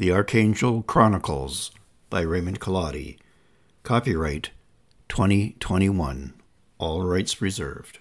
The Archangel Chronicles by Raymond Collotti. Copyright 2021. All rights reserved.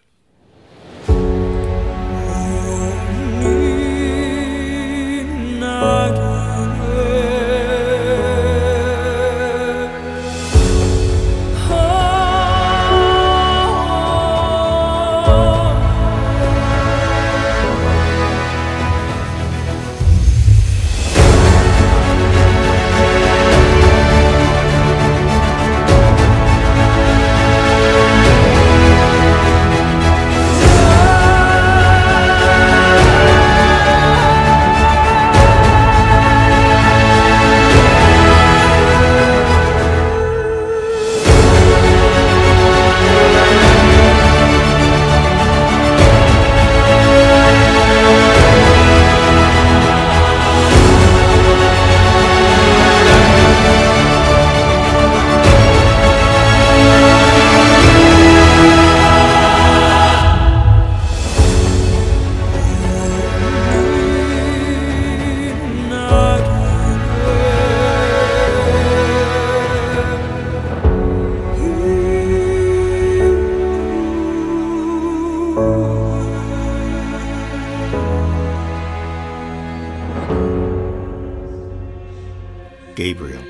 Gabriel.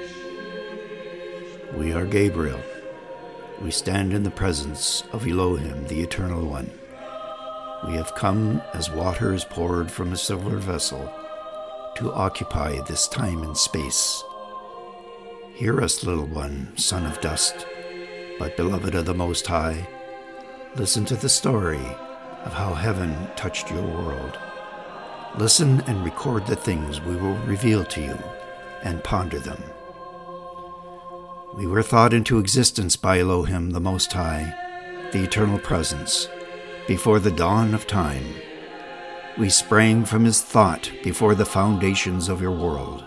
We are Gabriel. We stand in the presence of Elohim, the Eternal One. We have come as water is poured from a silver vessel to occupy this time and space. Hear us, little one, son of dust, but beloved of the Most High. Listen to the story of how heaven touched your world. Listen and record the things we will reveal to you and ponder them. We were thought into existence by Elohim the Most High, the Eternal Presence, before the dawn of time. We sprang from His thought before the foundations of your world.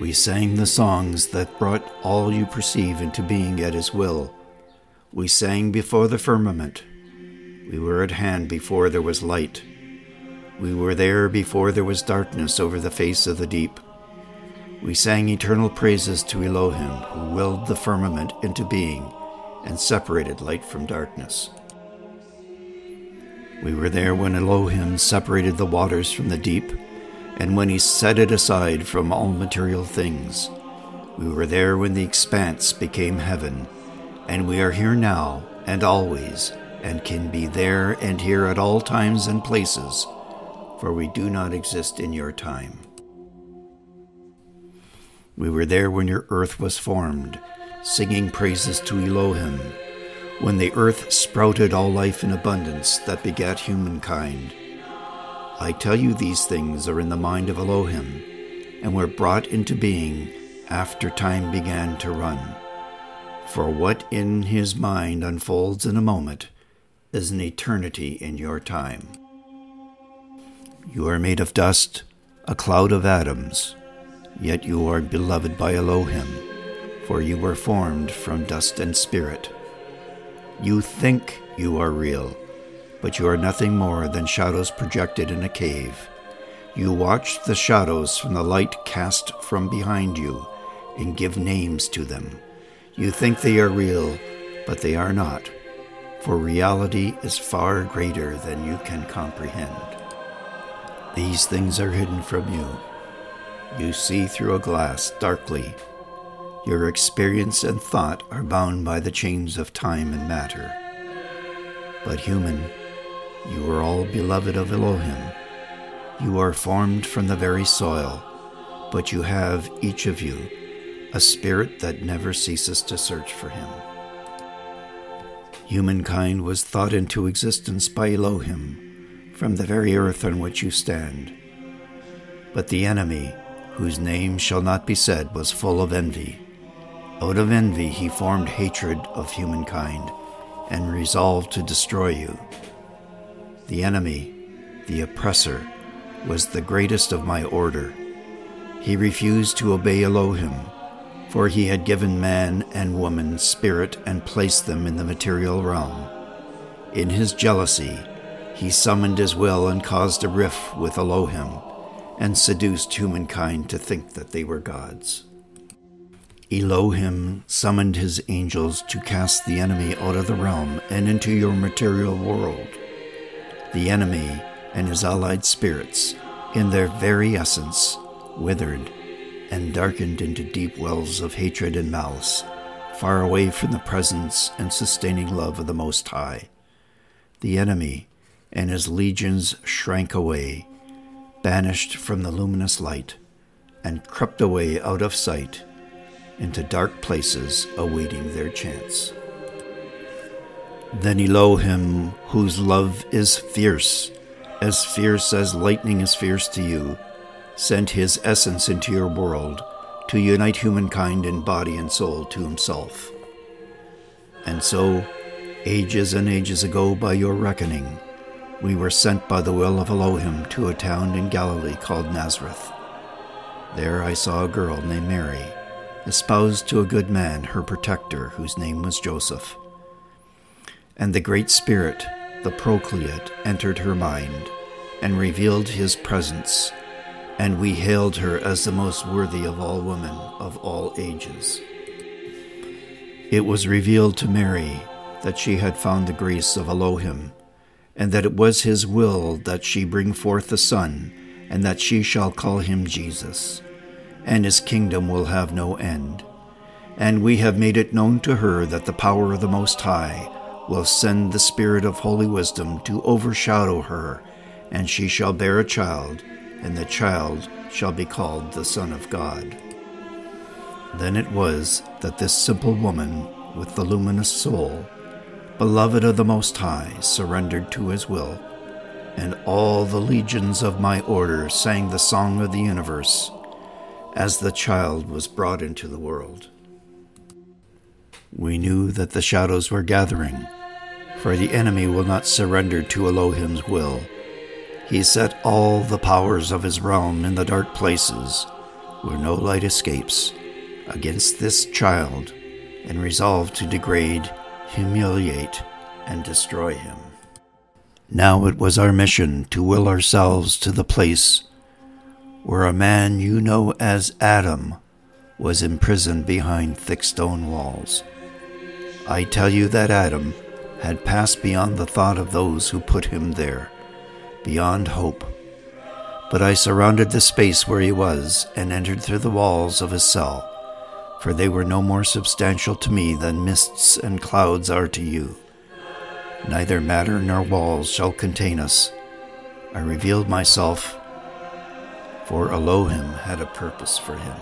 We sang the songs that brought all you perceive into being at His will. We sang before the firmament. We were at hand before there was light. We were there before there was darkness over the face of the deep. We sang eternal praises to Elohim, who willed the firmament into being and separated light from darkness. We were there when Elohim separated the waters from the deep, and when he set it aside from all material things. We were there when the expanse became heaven, and we are here now and always, and can be there and here at all times and places for we do not exist in your time. We were there when your earth was formed, singing praises to Elohim, when the earth sprouted all life in abundance that begat humankind. I tell you these things are in the mind of Elohim, and were brought into being after time began to run. For what in his mind unfolds in a moment is an eternity in your time. You are made of dust, a cloud of atoms, yet you are beloved by Elohim, for you were formed from dust and spirit. You think you are real, but you are nothing more than shadows projected in a cave. You watch the shadows from the light cast from behind you and give names to them. You think they are real, but they are not, for reality is far greater than you can comprehend. These things are hidden from you. You see through a glass darkly. Your experience and thought are bound by the chains of time and matter. But human, you are all beloved of Elohim. You are formed from the very soil, but you have, each of you, a spirit that never ceases to search for him. Humankind was thought into existence by Elohim from the very earth on which you stand. But the enemy, whose name shall not be said, was full of envy. Out of envy he formed hatred of humankind and resolved to destroy you. The enemy, the oppressor, was the greatest of my order. He refused to obey Elohim, for he had given man and woman spirit and placed them in the material realm. In his jealousy, he summoned his will and caused a rift with Elohim, and seduced humankind to think that they were gods. Elohim summoned his angels to cast the enemy out of the realm and into your material world. The enemy and his allied spirits, in their very essence, withered and darkened into deep wells of hatred and malice, far away from the presence and sustaining love of the Most High. The enemy and his legions shrank away, banished from the luminous light, and crept away out of sight into dark places awaiting their chance. Then Elohim, whose love is fierce, as fierce as lightning is fierce to you, sent his essence into your world to unite humankind in body and soul to himself. And so, ages and ages ago, by your reckoning, we were sent by the will of Elohim to a town in Galilee called Nazareth. There I saw a girl named Mary, espoused to a good man, her protector, whose name was Joseph. And the Great Spirit, the Paraclete, entered her mind and revealed his presence, and we hailed her as the most worthy of all women of all ages. It was revealed to Mary that she had found the grace of Elohim and that it was his will that she bring forth a son, and that she shall call him Jesus, and his kingdom will have no end. And we have made it known to her that the power of the Most High will send the Spirit of holy wisdom to overshadow her, and she shall bear a child, and the child shall be called the Son of God. Then it was that this simple woman with the luminous soul beloved of the Most High, surrendered to his will, and all the legions of my order sang the song of the universe as the child was brought into the world. We knew that the shadows were gathering, for the enemy will not surrender to Elohim's will. He set all the powers of his realm in the dark places, where no light escapes, against this child, and resolved to degrade humiliate, and destroy him. Now it was our mission to will ourselves to the place where a man you know as Adam was imprisoned behind thick stone walls. I tell you that Adam had passed beyond the thought of those who put him there, beyond hope. But I surrounded the space where he was and entered through the walls of his cell for they were no more substantial to me than mists and clouds are to you. Neither matter nor walls shall contain us. I revealed myself, for Elohim had a purpose for him.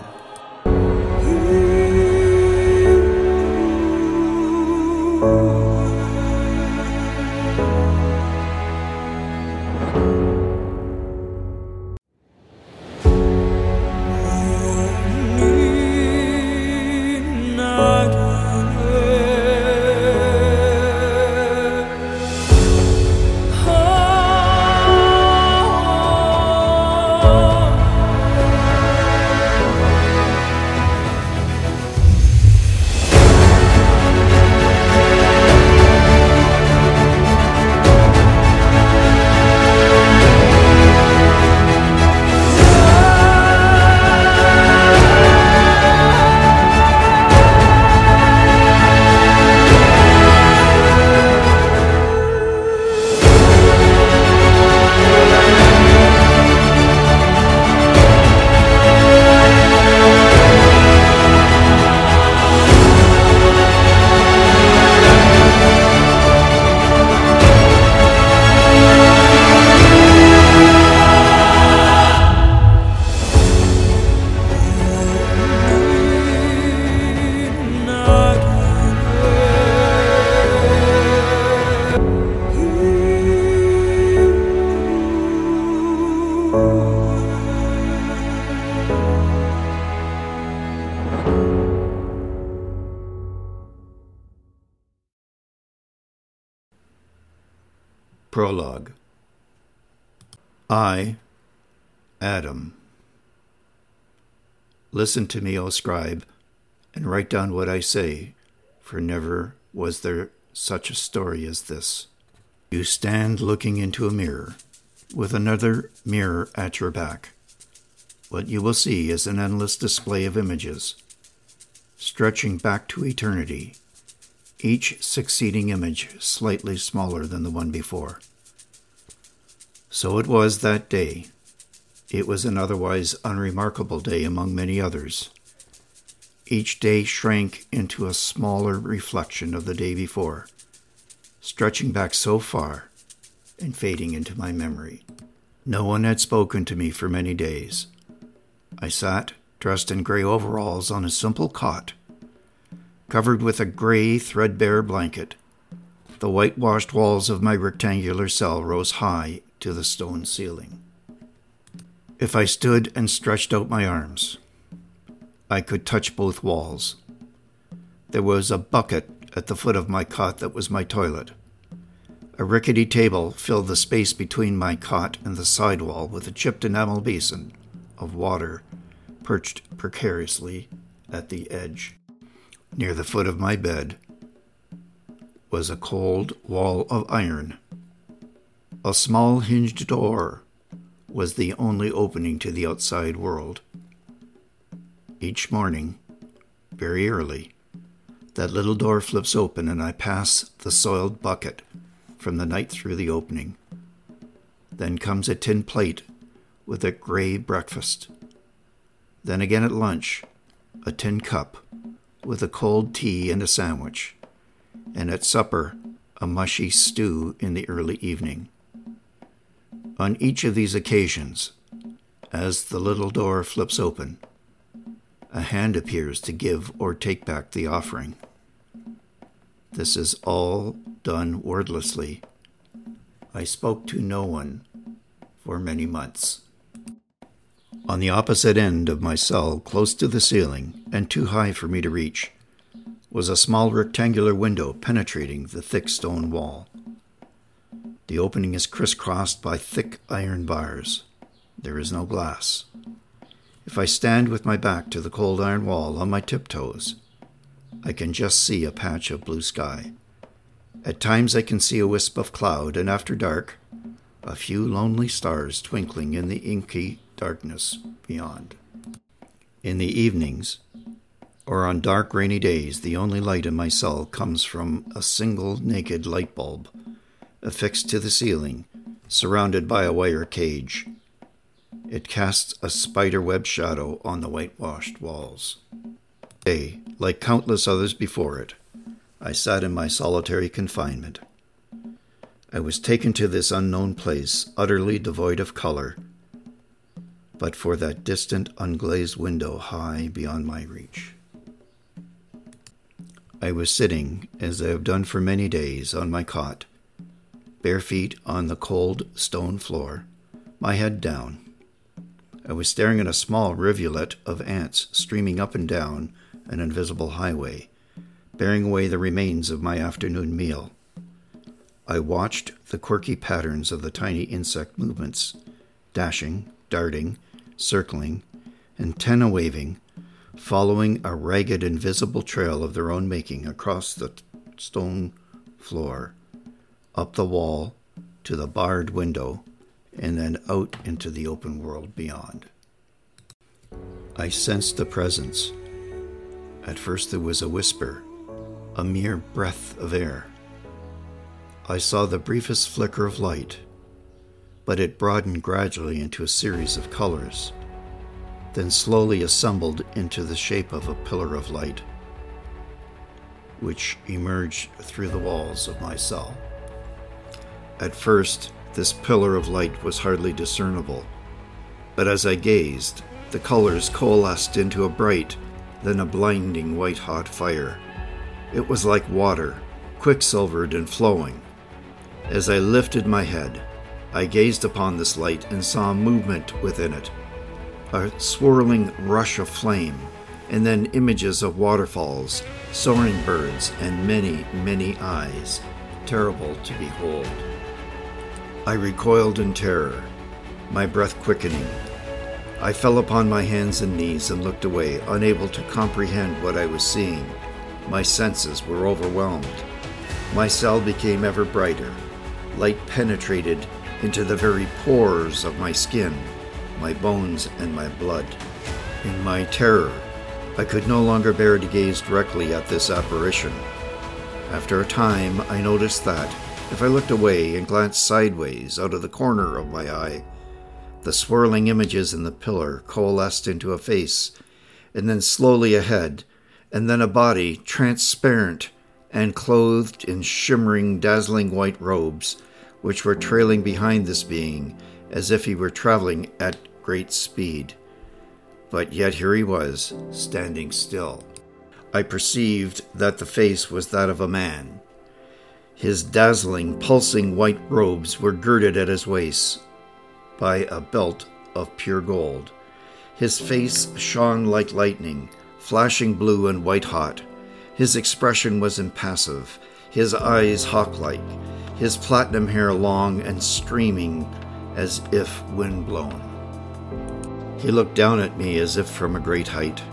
Listen to me, O scribe, and write down what I say, for never was there such a story as this. You stand looking into a mirror, with another mirror at your back. what you will see is an endless display of images, stretching back to eternity, each succeeding image slightly smaller than the one before. So it was that day. It was an otherwise unremarkable day among many others. Each day shrank into a smaller reflection of the day before, stretching back so far and fading into my memory. No one had spoken to me for many days. I sat, dressed in gray overalls, on a simple cot, covered with a gray, threadbare blanket. The whitewashed walls of my rectangular cell rose high to the stone ceiling. If I stood and stretched out my arms, I could touch both walls. There was a bucket at the foot of my cot that was my toilet. A rickety table filled the space between my cot and the side wall with a chipped enamel basin of water perched precariously at the edge. Near the foot of my bed was a cold wall of iron. A small hinged door was the only opening to the outside world. Each morning, very early, that little door flips open and I pass the soiled bucket from the night through the opening. Then comes a tin plate with a gray breakfast. Then again at lunch, a tin cup with a cold tea and a sandwich. And at supper, a mushy stew in the early evening. On each of these occasions, as the little door flips open, a hand appears to give or take back the offering. This is all done wordlessly. I spoke to no one for many months. On the opposite end of my cell, close to the ceiling and too high for me to reach, was a small rectangular window penetrating the thick stone wall. The opening is crisscrossed by thick iron bars. There is no glass. If I stand with my back to the cold iron wall on my tiptoes, I can just see a patch of blue sky. At times I can see a wisp of cloud, and after dark, a few lonely stars twinkling in the inky darkness beyond. In the evenings, or on dark rainy days, the only light in my cell comes from a single naked light bulb affixed to the ceiling, surrounded by a wire cage. It casts a spider web shadow on the whitewashed walls. Day, like countless others before it, I sat in my solitary confinement. I was taken to this unknown place, utterly devoid of color, but for that distant, unglazed window high beyond my reach. I was sitting, as I have done for many days, on my cot, bare feet on the cold stone floor, my head down. I was staring at a small rivulet of ants streaming up and down an invisible highway, bearing away the remains of my afternoon meal. I watched the quirky patterns of the tiny insect movements, dashing, darting, circling, antenna waving, following a ragged, invisible trail of their own making across the stone floor, up the wall to the barred window, and then out into the open world beyond. I sensed the presence. At first there was a whisper, a mere breath of air. I saw the briefest flicker of light but it broadened gradually into a series of colors, then slowly assembled into the shape of a pillar of light, which emerged through the walls of my cell. At first, this pillar of light was hardly discernible, but as I gazed, the colors coalesced into a bright, then a blinding white hot fire. It was like water, quicksilvered and flowing. As I lifted my head, I gazed upon this light and saw movement within it a swirling rush of flame, and then images of waterfalls, soaring birds, and many, many eyes, terrible to behold. I recoiled in terror, my breath quickening. I fell upon my hands and knees and looked away, unable to comprehend what I was seeing. My senses were overwhelmed. My cell became ever brighter. Light penetrated into the very pores of my skin. my bones, and my blood. In my terror, I could no longer bear to gaze directly at this apparition. After a time, I noticed that, if I looked away and glanced sideways out of the corner of my eye, the swirling images in the pillar coalesced into a face, and then slowly a head, and then a body transparent and clothed in shimmering, dazzling white robes, which were trailing behind this being as if he were traveling at great speed. But yet here he was, standing still. I perceived that the face was that of a man. His dazzling, pulsing white robes were girded at his waist by a belt of pure gold. His face shone like lightning, flashing blue and white hot. His expression was impassive, his eyes hawk like, his platinum hair long and streaming as if wind blown. He looked down at me as if from a great height.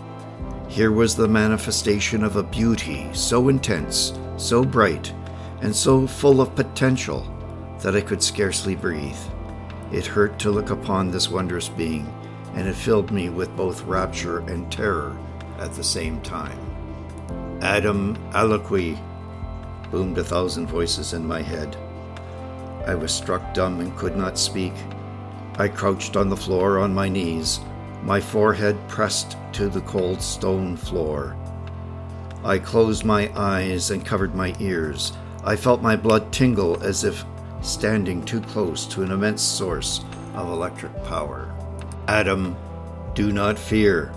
Here was the manifestation of a beauty so intense, so bright, and so full of potential that I could scarcely breathe. It hurt to look upon this wondrous being, and it filled me with both rapture and terror at the same time. Adam Aliquis, boomed a thousand voices in my head. I was struck dumb and could not speak. I crouched on the floor on my knees, my forehead pressed to the cold stone floor. I closed my eyes and covered my ears. I felt my blood tingle as if standing too close to an immense source of electric power. Adam, do not fear.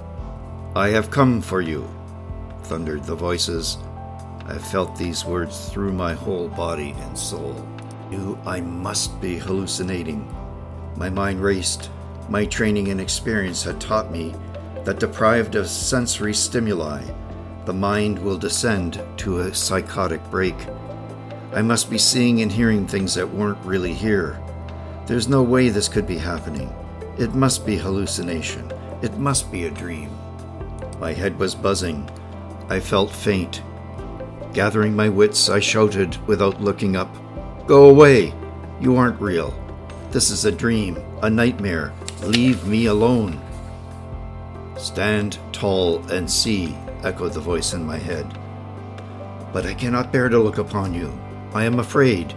I have come for you, thundered the voices. I felt these words through my whole body and soul. Knew I must be hallucinating. My mind raced. My training and experience had taught me that deprived of sensory stimuli, the mind will descend to a psychotic break. I must be seeing and hearing things that weren't really here. There's no way this could be happening. It must be hallucination. It must be a dream. My head was buzzing. I felt faint. Gathering my wits, I shouted without looking up Go away! You aren't real. This is a dream, a nightmare. Leave me alone. Stand tall and see, echoed the voice in my head. But I cannot bear to look upon you. I am afraid.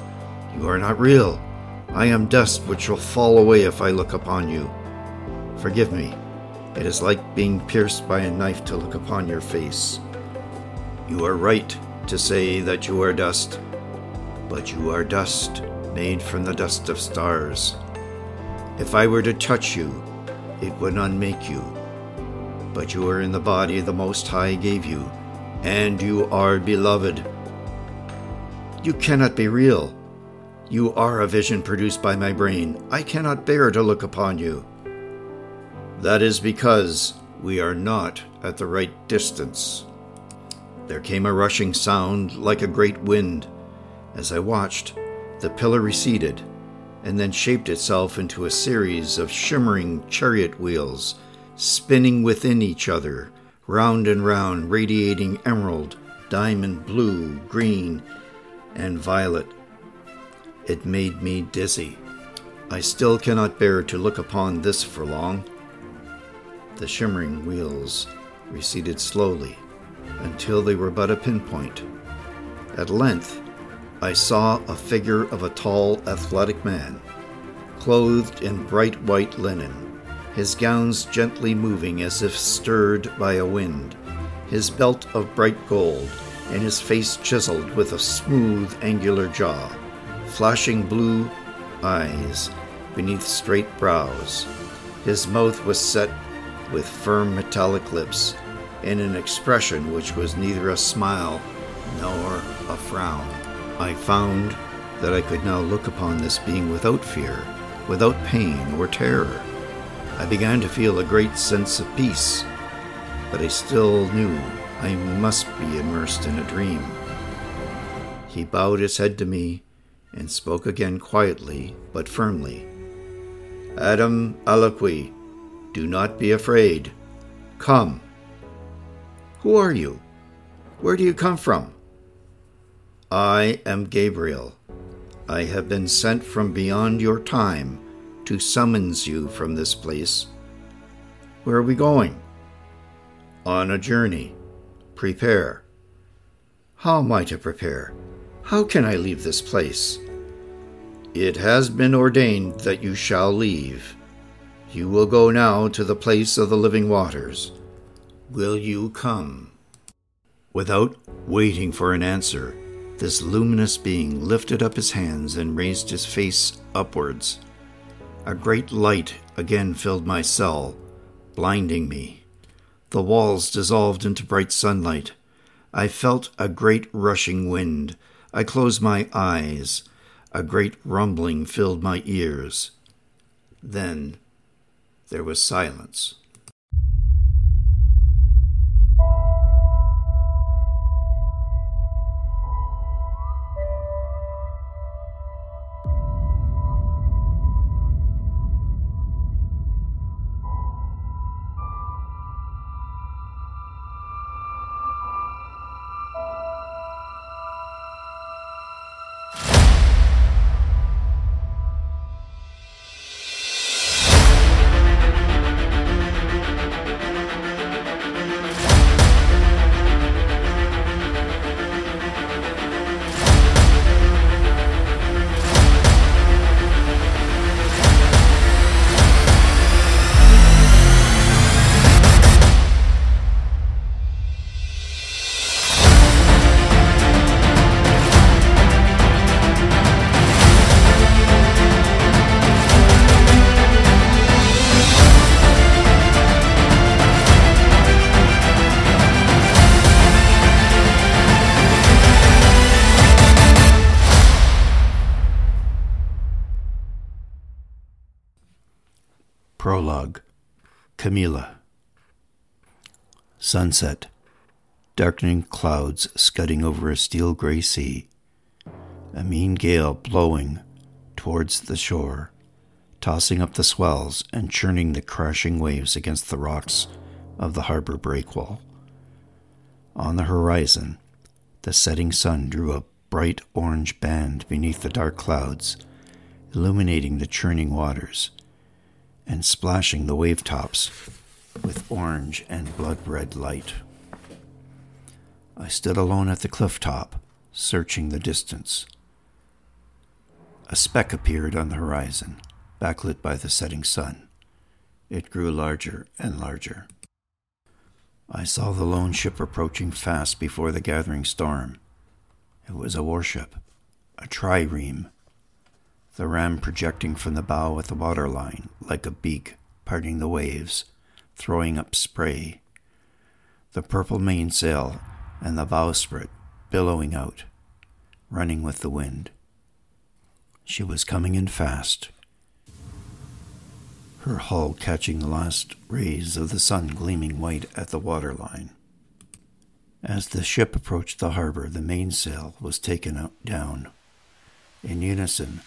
You are not real. I am dust which will fall away if I look upon you. Forgive me. It is like being pierced by a knife to look upon your face. You are right to say that you are dust, but you are dust made from the dust of stars. If I were to touch you, it would unmake you. But you are in the body the Most High gave you, and you are beloved. You cannot be real. You are a vision produced by my brain. I cannot bear to look upon you. That is because we are not at the right distance. There came a rushing sound like a great wind. As I watched, the pillar receded and then shaped itself into a series of shimmering chariot wheels, spinning within each other, round and round, radiating emerald, diamond blue, green, and violet. It made me dizzy. I still cannot bear to look upon this for long. The shimmering wheels receded slowly until they were but a pinpoint. At length, I saw a figure of a tall, athletic man, clothed in bright white linen, his gowns gently moving as if stirred by a wind, his belt of bright gold, and his face chiseled with a smooth, angular jaw, flashing blue eyes beneath straight brows. His mouth was set with firm metallic lips, and an expression which was neither a smile nor a frown. I found that I could now look upon this being without fear, without pain or terror. I began to feel a great sense of peace, but I still knew I must be immersed in a dream. He bowed his head to me and spoke again quietly but firmly. Adam Aliquis, do not be afraid. Come. Who are you? Where do you come from? I am Gabriel. I have been sent from beyond your time to summons you from this place. Where are we going? On a journey. Prepare. How am I to prepare? How can I leave this place? It has been ordained that you shall leave. You will go now to the place of the living waters. Will you come? Without waiting for an answer, this luminous being lifted up his hands and raised his face upwards. A great light again filled my cell, blinding me. The walls dissolved into bright sunlight. I felt a great rushing wind. I closed my eyes. A great rumbling filled my ears. Then there was silence. Camilla Sunset Darkening clouds scudding over a steel gray sea. A mean gale blowing towards the shore, tossing up the swells and churning the crashing waves against the rocks of the harbor breakwall. On the horizon, the setting sun drew a bright orange band beneath the dark clouds, illuminating the churning waters and splashing the wave tops with orange and blood red light. I stood alone at the cliff top, searching the distance. A speck appeared on the horizon, backlit by the setting sun. It grew larger and larger. I saw the lone ship approaching fast before the gathering storm. It was a warship, a trireme the ram projecting from the bow at the waterline like a beak parting the waves, throwing up spray. The purple mainsail and the bowsprit billowing out, running with the wind. She was coming in fast, her hull catching the last rays of the sun gleaming white at the waterline. As the ship approached the harbor, the mainsail was taken down. In unison,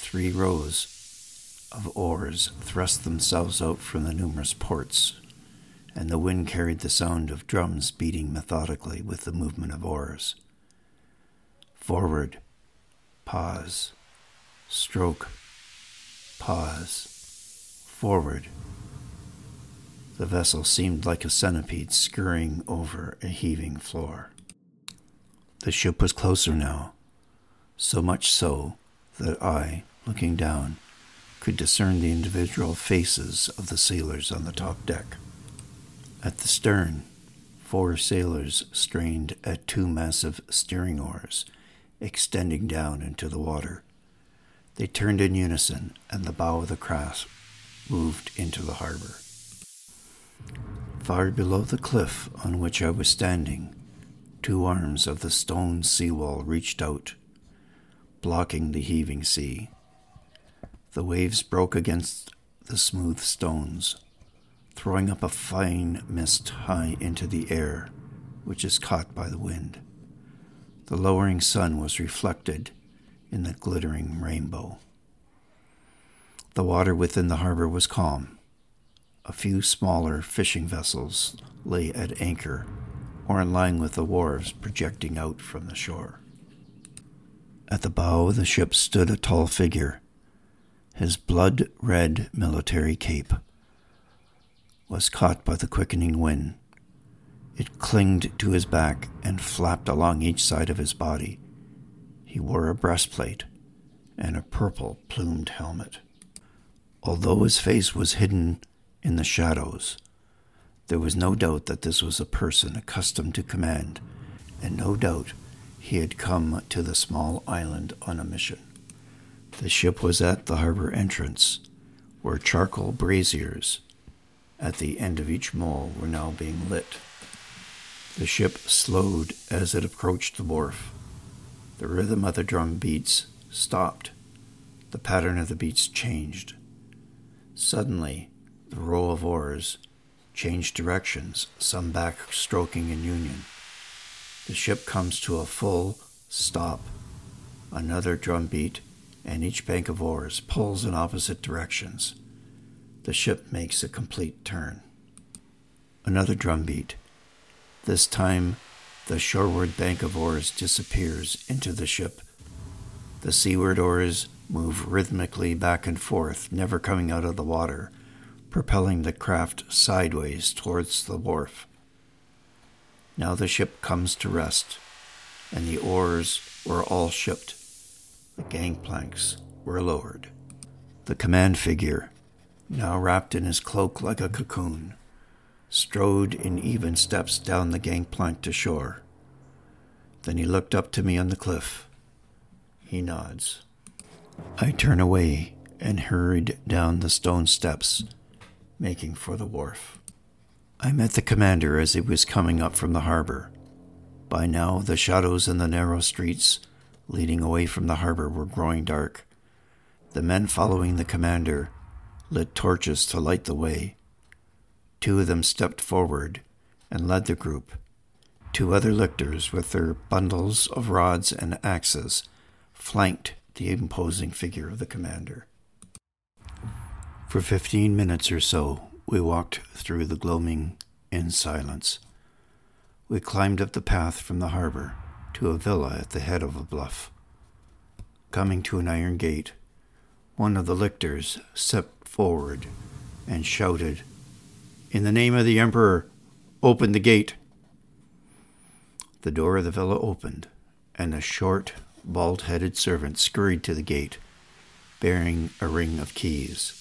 Three rows of oars thrust themselves out from the numerous ports, and the wind carried the sound of drums beating methodically with the movement of oars. Forward, pause, stroke, pause, forward. The vessel seemed like a centipede scurrying over a heaving floor. The ship was closer now, so much so that I, looking down, could discern the individual faces of the sailors on the top deck. At the stern, four sailors strained at two massive steering oars, extending down into the water. They turned in unison, and the bow of the craft moved into the harbor. Far below the cliff on which I was standing, two arms of the stone seawall reached out, blocking the heaving sea. The waves broke against the smooth stones, throwing up a fine mist high into the air, which is caught by the wind. The lowering sun was reflected in the glittering rainbow. The water within the harbor was calm. A few smaller fishing vessels lay at anchor or in line with the wharves projecting out from the shore. At the bow of the ship stood a tall figure His blood red military cape was caught by the quickening wind. It clinged to his back and flapped along each side of his body. He wore a breastplate and a purple plumed helmet. Although his face was hidden in the shadows, there was no doubt that this was a person accustomed to command, and no doubt he had come to the small island on a mission. The ship was at the harbor entrance, where charcoal braziers at the end of each mole were now being lit. The ship slowed as it approached the wharf. The rhythm of the drum beats stopped. The pattern of the beats changed. Suddenly, the row of oars changed directions, some backstroking in union. The ship comes to a full stop. Another drum beat, and each bank of oars pulls in opposite directions. The ship makes a complete turn. Another drum beat. This time, the shoreward bank of oars disappears into the ship. The seaward oars move rhythmically back and forth, never coming out of the water, propelling the craft sideways towards the wharf. Now the ship comes to rest, and the oars were all shipped. The gangplanks were lowered. The command figure, now wrapped in his cloak like a cocoon, strode in even steps down the gangplank to shore. Then he looked up to me on the cliff. He nods. I turn away and hurried down the stone steps, making for the wharf. I met the commander as he was coming up from the harbor. By now, the shadows in the narrow streets leading away from the harbor were growing dark. The men following the commander lit torches to light the way. Two of them stepped forward and led the group. Two other lictors, with their bundles of rods and axes, flanked the imposing figure of the commander. For fifteen minutes or so, we walked through the gloaming in silence. We climbed up the path from the harbor to a villa at the head of a bluff. Coming to an iron gate, one of the lictors stepped forward and shouted, In the name of the Emperor, open the gate. The door of the villa opened, and a short, bald headed servant scurried to the gate, bearing a ring of keys.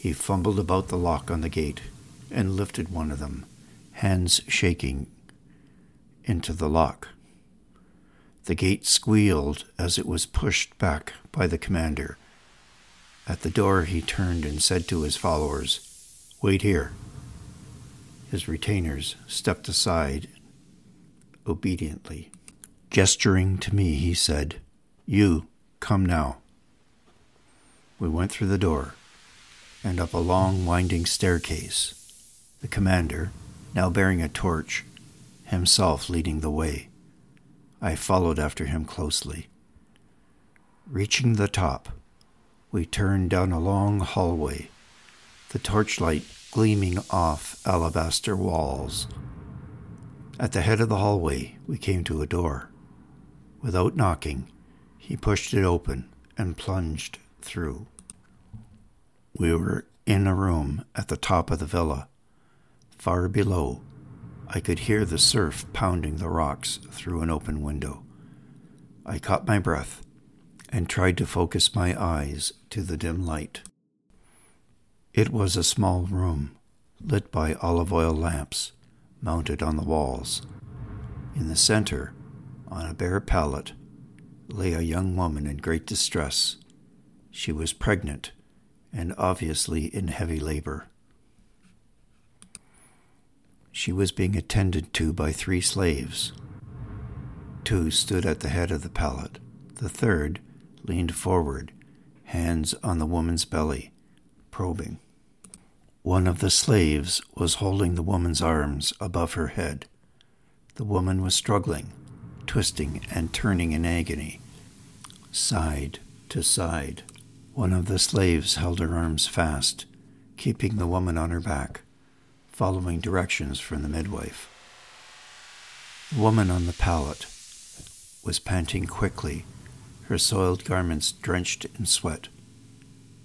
He fumbled about the lock on the gate and lifted one of them, hands shaking, into the lock. The gate squealed as it was pushed back by the commander. At the door, he turned and said to his followers, Wait here. His retainers stepped aside obediently. Gesturing to me, he said, You, come now. We went through the door and up a long, winding staircase, the commander, now bearing a torch, himself leading the way. I followed after him closely. Reaching the top, we turned down a long hallway, the torchlight gleaming off alabaster walls. At the head of the hallway, we came to a door. Without knocking, he pushed it open and plunged through. We were in a room at the top of the villa. Far below, I could hear the surf pounding the rocks through an open window. I caught my breath and tried to focus my eyes to the dim light. It was a small room, lit by olive oil lamps mounted on the walls. In the center, on a bare pallet, lay a young woman in great distress. She was pregnant and obviously in heavy labor. She was being attended to by three slaves. Two stood at the head of the pallet. The third leaned forward, hands on the woman's belly, probing. One of the slaves was holding the woman's arms above her head. The woman was struggling, twisting and turning in agony, side to side. One of the slaves held her arms fast, keeping the woman on her back, following directions from the midwife. The woman on the pallet was panting quickly, her soiled garments drenched in sweat.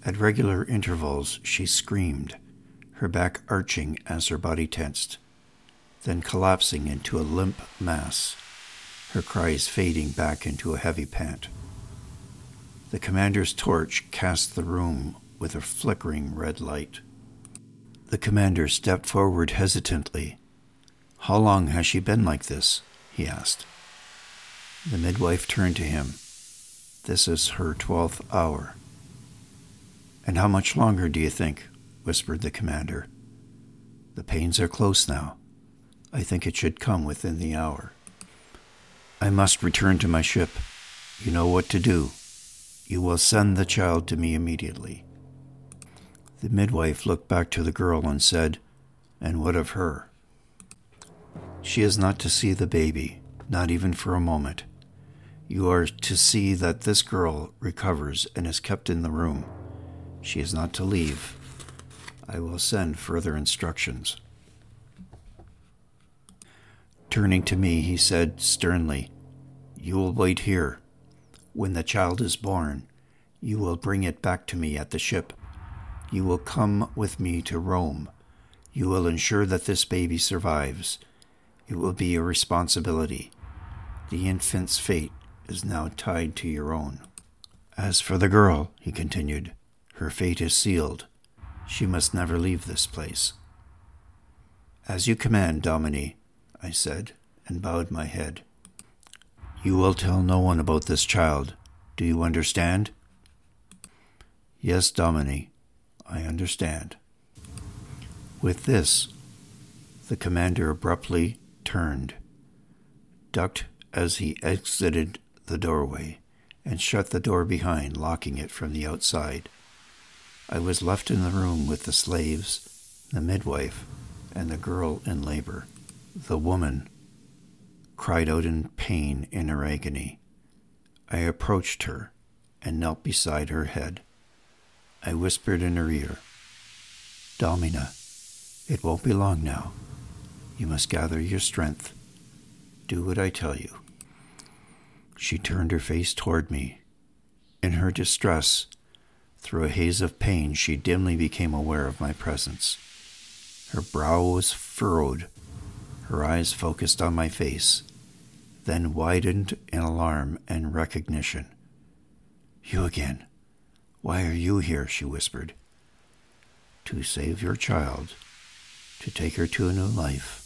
At regular intervals, she screamed, her back arching as her body tensed, then collapsing into a limp mass, her cries fading back into a heavy pant. The commander's torch cast the room with a flickering red light. The commander stepped forward hesitantly. How long has she been like this? he asked. The midwife turned to him. This is her twelfth hour. And how much longer do you think? whispered the commander. The pains are close now. I think it should come within the hour. I must return to my ship. You know what to do. You will send the child to me immediately. The midwife looked back to the girl and said, And what of her? She is not to see the baby, not even for a moment. You are to see that this girl recovers and is kept in the room. She is not to leave. I will send further instructions. Turning to me, he said sternly, You will wait here. When the child is born, you will bring it back to me at the ship. You will come with me to Rome. You will ensure that this baby survives. It will be your responsibility. The infant's fate is now tied to your own. As for the girl, he continued, her fate is sealed. She must never leave this place. As you command, Domine, I said, and bowed my head. You will tell no one about this child. Do you understand? Yes, Domine, I understand. With this, the commander abruptly turned, ducked as he exited the doorway, and shut the door behind, locking it from the outside. I was left in the room with the slaves, the midwife, and the girl in labor. The woman cried out in pain in her agony. I approached her and knelt beside her head. I whispered in her ear, Domina, it won't be long now. You must gather your strength. Do what I tell you. She turned her face toward me. In her distress, through a haze of pain, she dimly became aware of my presence. Her brow was furrowed, her eyes focused on my face, then widened in alarm and recognition. You again. Why are you here? she whispered. To save your child, to take her to a new life,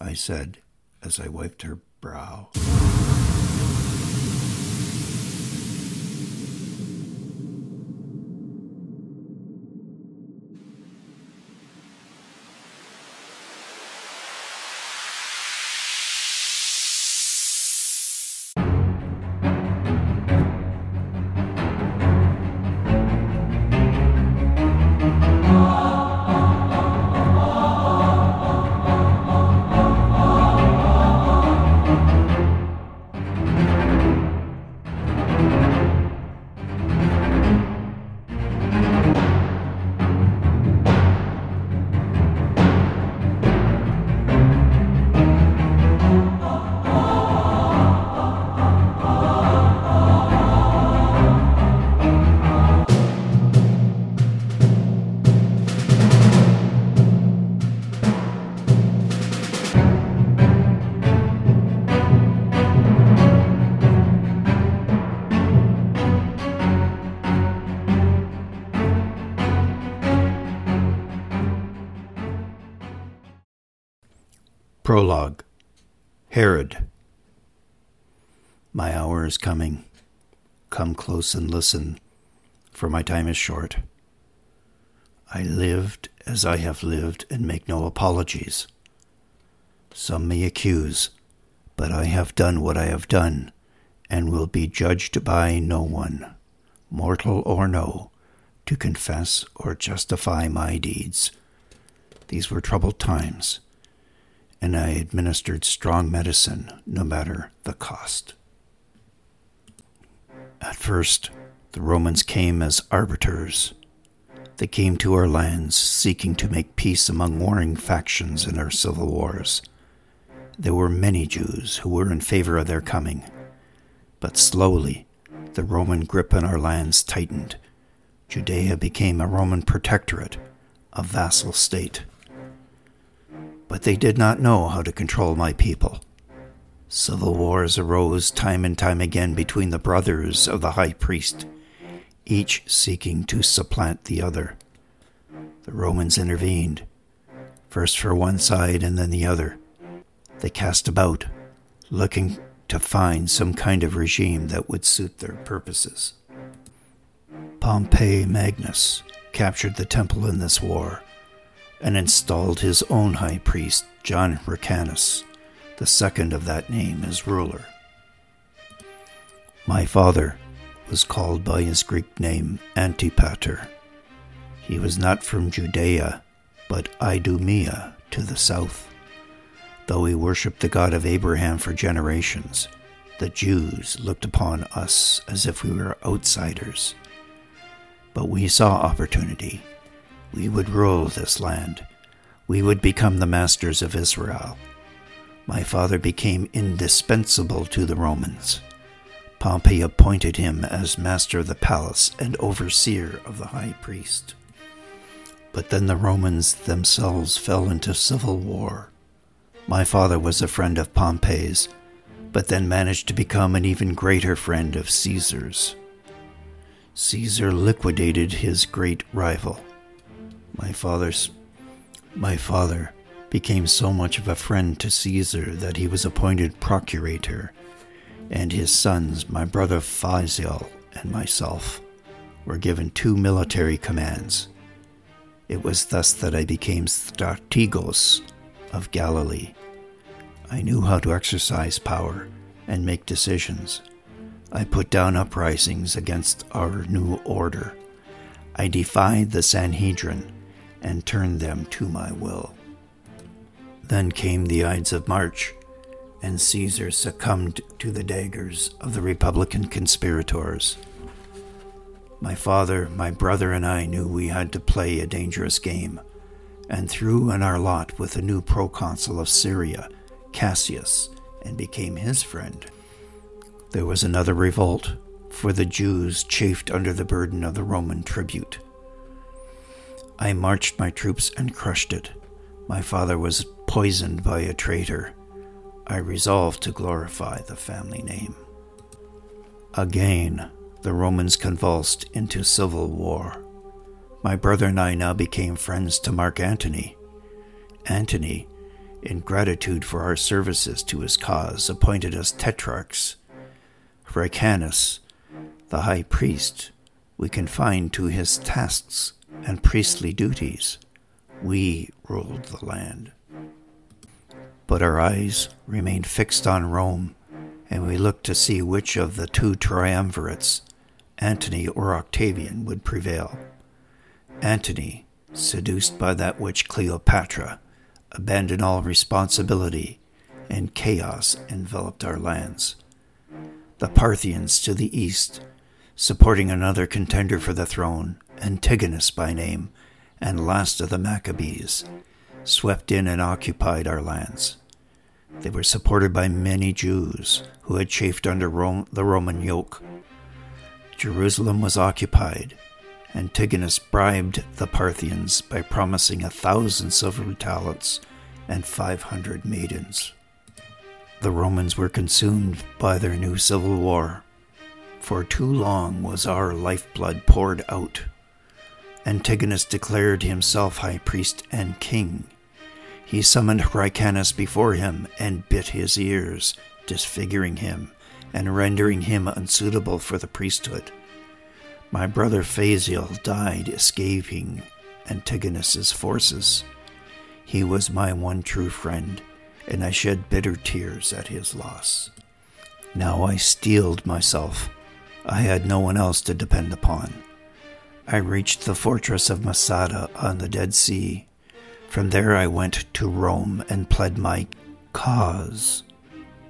I said as I wiped her brow. Prologue Herod. My hour is coming. Come close and listen, for my time is short. I lived as I have lived and make no apologies. Some may accuse, but I have done what I have done and will be judged by no one, mortal or no, to confess or justify my deeds. These were troubled times and I administered strong medicine no matter the cost. At first, the Romans came as arbiters. They came to our lands seeking to make peace among warring factions in our civil wars. There were many Jews who were in favor of their coming, but slowly the Roman grip on our lands tightened. Judea became a Roman protectorate, a vassal state. But they did not know how to control my people. Civil wars arose time and time again between the brothers of the high priest, each seeking to supplant the other. The Romans intervened, first for one side and then the other. They cast about, looking to find some kind of regime that would suit their purposes. Pompey Magnus captured the temple in this war and installed his own high priest, John Hyrcanus, the second of that name, as ruler. My father was called by his Greek name Antipater. He was not from Judea, but Idumea to the south. Though we worshipped the God of Abraham for generations, the Jews looked upon us as if we were outsiders. But we saw opportunity. We would rule this land. We would become the masters of Israel. My father became indispensable to the Romans. Pompey appointed him as master of the palace and overseer of the high priest. But then the Romans themselves fell into civil war. My father was a friend of Pompey's, but then managed to become an even greater friend of Caesar's. Caesar liquidated his great rival. My father's my father became so much of a friend to Caesar that he was appointed procurator, and his sons, my brother Phasael and myself, were given two military commands. It was thus that I became strategos of Galilee. I knew how to exercise power and make decisions. I put down uprisings against our new order. I defied the Sanhedrin and turned them to my will. Then came the Ides of March, and Caesar succumbed to the daggers of the Republican conspirators. My father, my brother, and I knew we had to play a dangerous game, and threw in our lot with the new proconsul of Syria, Cassius, and became his friend. There was another revolt, for the Jews chafed under the burden of the Roman tribute. I marched my troops and crushed it. My father was poisoned by a traitor. I resolved to glorify the family name. Again, the Romans convulsed into civil war. My brother and I now became friends to Mark Antony. Antony, in gratitude for our services to his cause, appointed us tetrarchs. Hyrcanus, the high priest, we confined to his tasks and priestly duties. We ruled the land. But our eyes remained fixed on Rome, and we looked to see which of the two triumvirates, Antony or Octavian, would prevail. Antony, seduced by that witch Cleopatra, abandoned all responsibility, and chaos enveloped our lands. The Parthians to the east, supporting another contender for the throne, Antigonus by name, and last of the Maccabees, swept in and occupied our lands. They were supported by many Jews who had chafed under Rome, the Roman yoke. Jerusalem was occupied. Antigonus bribed the Parthians by promising a thousand silver talents and five hundred maidens. The Romans were consumed by their new civil war. For too long was our lifeblood poured out. Antigonus declared himself high priest and king. He summoned Hyrcanus before him and bit his ears, disfiguring him and rendering him unsuitable for the priesthood. My brother Phasael died escaping Antigonus's forces. He was my one true friend, and I shed bitter tears at his loss. Now I steeled myself. I had no one else to depend upon. I reached the fortress of Masada on the Dead Sea. From there I went to Rome and pled my cause.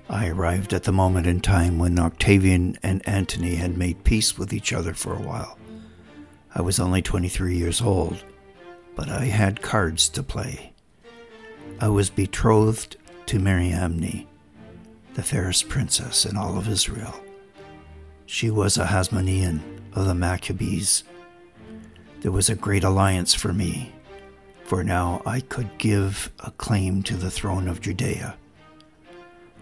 I arrived at the moment in time when Octavian and Antony had made peace with each other for a while. I was only 23 years old, but I had cards to play. I was betrothed to Mariamne, the fairest princess in all of Israel. She was a Hasmonean of the Maccabees there was a great alliance for me, for now I could give a claim to the throne of Judea.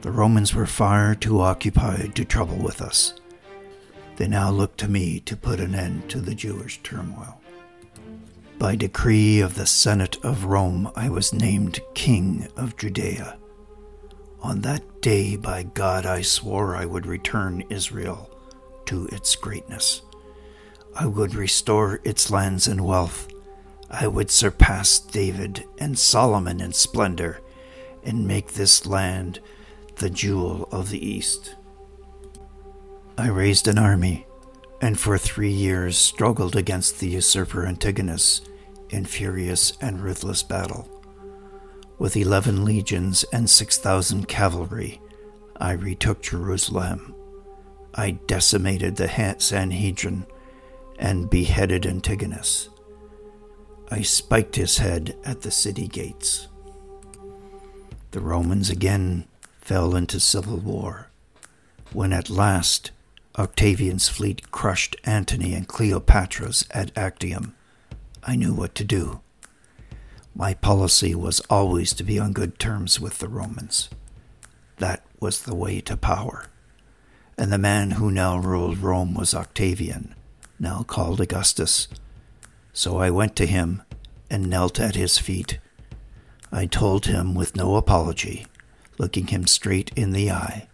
The Romans were far too occupied to trouble with us. They now looked to me to put an end to the Jewish turmoil. By decree of the Senate of Rome, I was named King of Judea. On that day, by God, I swore I would return Israel to its greatness. I would restore its lands and wealth. I would surpass David and Solomon in splendor and make this land the jewel of the East. I raised an army and for three years struggled against the usurper Antigonus in furious and ruthless battle. With eleven legions and six thousand cavalry, I retook Jerusalem. I decimated the Sanhedrin and beheaded Antigonus. I spiked his head at the city gates. The Romans again fell into civil war. When at last Octavian's fleet crushed Antony and Cleopatra's at Actium, I knew what to do. My policy was always to be on good terms with the Romans. That was the way to power. And the man who now ruled Rome was Octavian, now called Augustus. So I went to him and knelt at his feet. I told him with no apology, looking him straight in the eye,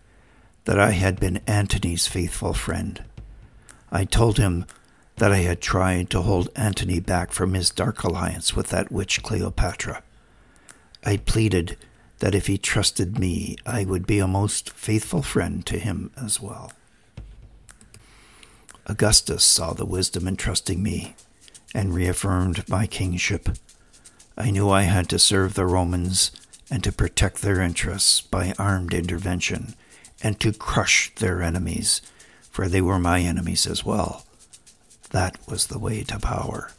that I had been Antony's faithful friend. I told him that I had tried to hold Antony back from his dark alliance with that witch Cleopatra. I pleaded that if he trusted me, I would be a most faithful friend to him as well. Augustus saw the wisdom in trusting me and reaffirmed my kingship. I knew I had to serve the Romans and to protect their interests by armed intervention and to crush their enemies, for they were my enemies as well. That was the way to power.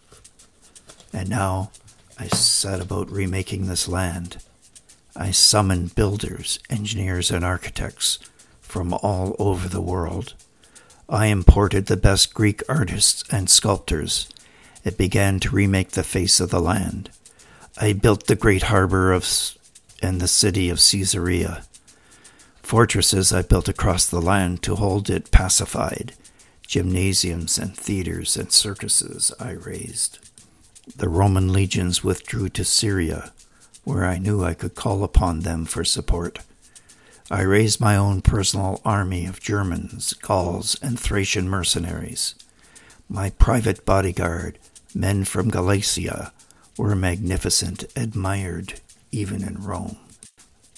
And now I set about remaking this land. I summoned builders, engineers, and architects from all over the world. I imported the best Greek artists and sculptors. It began to remake the face of the land. I built the great harbor of and the city of Caesarea. Fortresses I built across the land to hold it pacified gymnasiums and theaters and circuses I raised. The Roman legions withdrew to Syria, where I knew I could call upon them for support. I raised my own personal army of Germans, Gauls, and Thracian mercenaries. My private bodyguard, men from Galatia, were magnificent, admired even in Rome.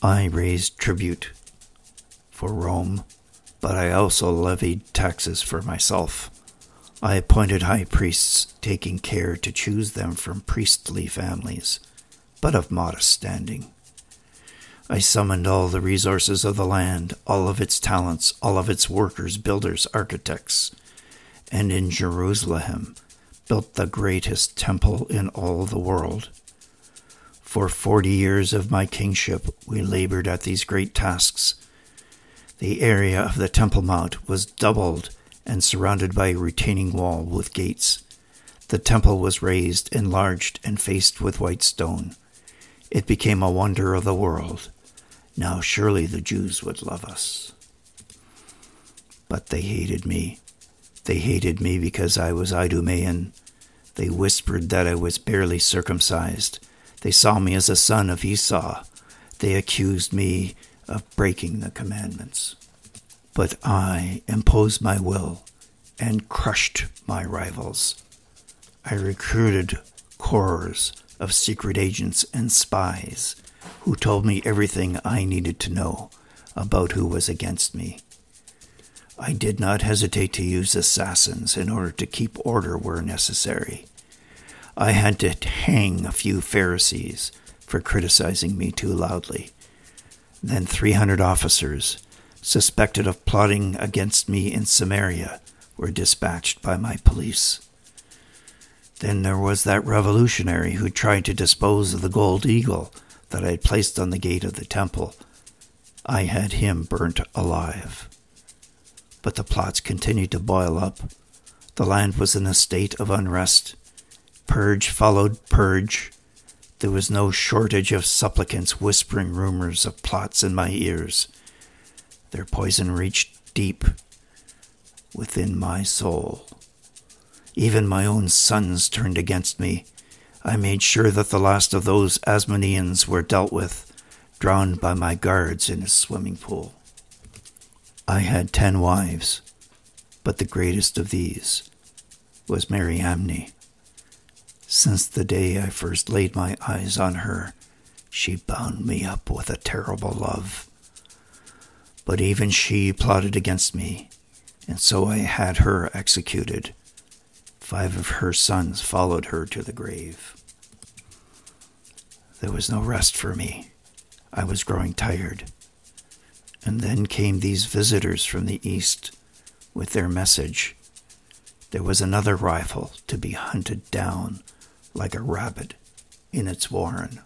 I raised tribute for Rome but I also levied taxes for myself. I appointed high priests, taking care to choose them from priestly families, but of modest standing. I summoned all the resources of the land, all of its talents, all of its workers, builders, architects, and in Jerusalem built the greatest temple in all the world. For forty years of my kingship, we labored at these great tasks the area of the Temple Mount was doubled and surrounded by a retaining wall with gates. The temple was raised, enlarged, and faced with white stone. It became a wonder of the world. Now surely the Jews would love us. But they hated me. They hated me because I was Idumean. They whispered that I was barely circumcised. They saw me as a son of Esau. They accused me of breaking the commandments. But I imposed my will and crushed my rivals. I recruited corps of secret agents and spies who told me everything I needed to know about who was against me. I did not hesitate to use assassins in order to keep order where necessary. I had to hang a few Pharisees for criticizing me too loudly then 300 officers, suspected of plotting against me in Samaria, were dispatched by my police. Then there was that revolutionary who tried to dispose of the gold eagle that I had placed on the gate of the temple. I had him burnt alive. But the plots continued to boil up. The land was in a state of unrest, Purge followed purge. There was no shortage of supplicants whispering rumors of plots in my ears. Their poison reached deep within my soul. Even my own sons turned against me. I made sure that the last of those Asmoneans were dealt with, drowned by my guards in a swimming pool. I had ten wives, but the greatest of these was Mariamne. Since the day I first laid my eyes on her, she bound me up with a terrible love. But even she plotted against me, and so I had her executed. Five of her sons followed her to the grave. There was no rest for me. I was growing tired. And then came these visitors from the east with their message. There was another rifle to be hunted down like a rabbit in its warren.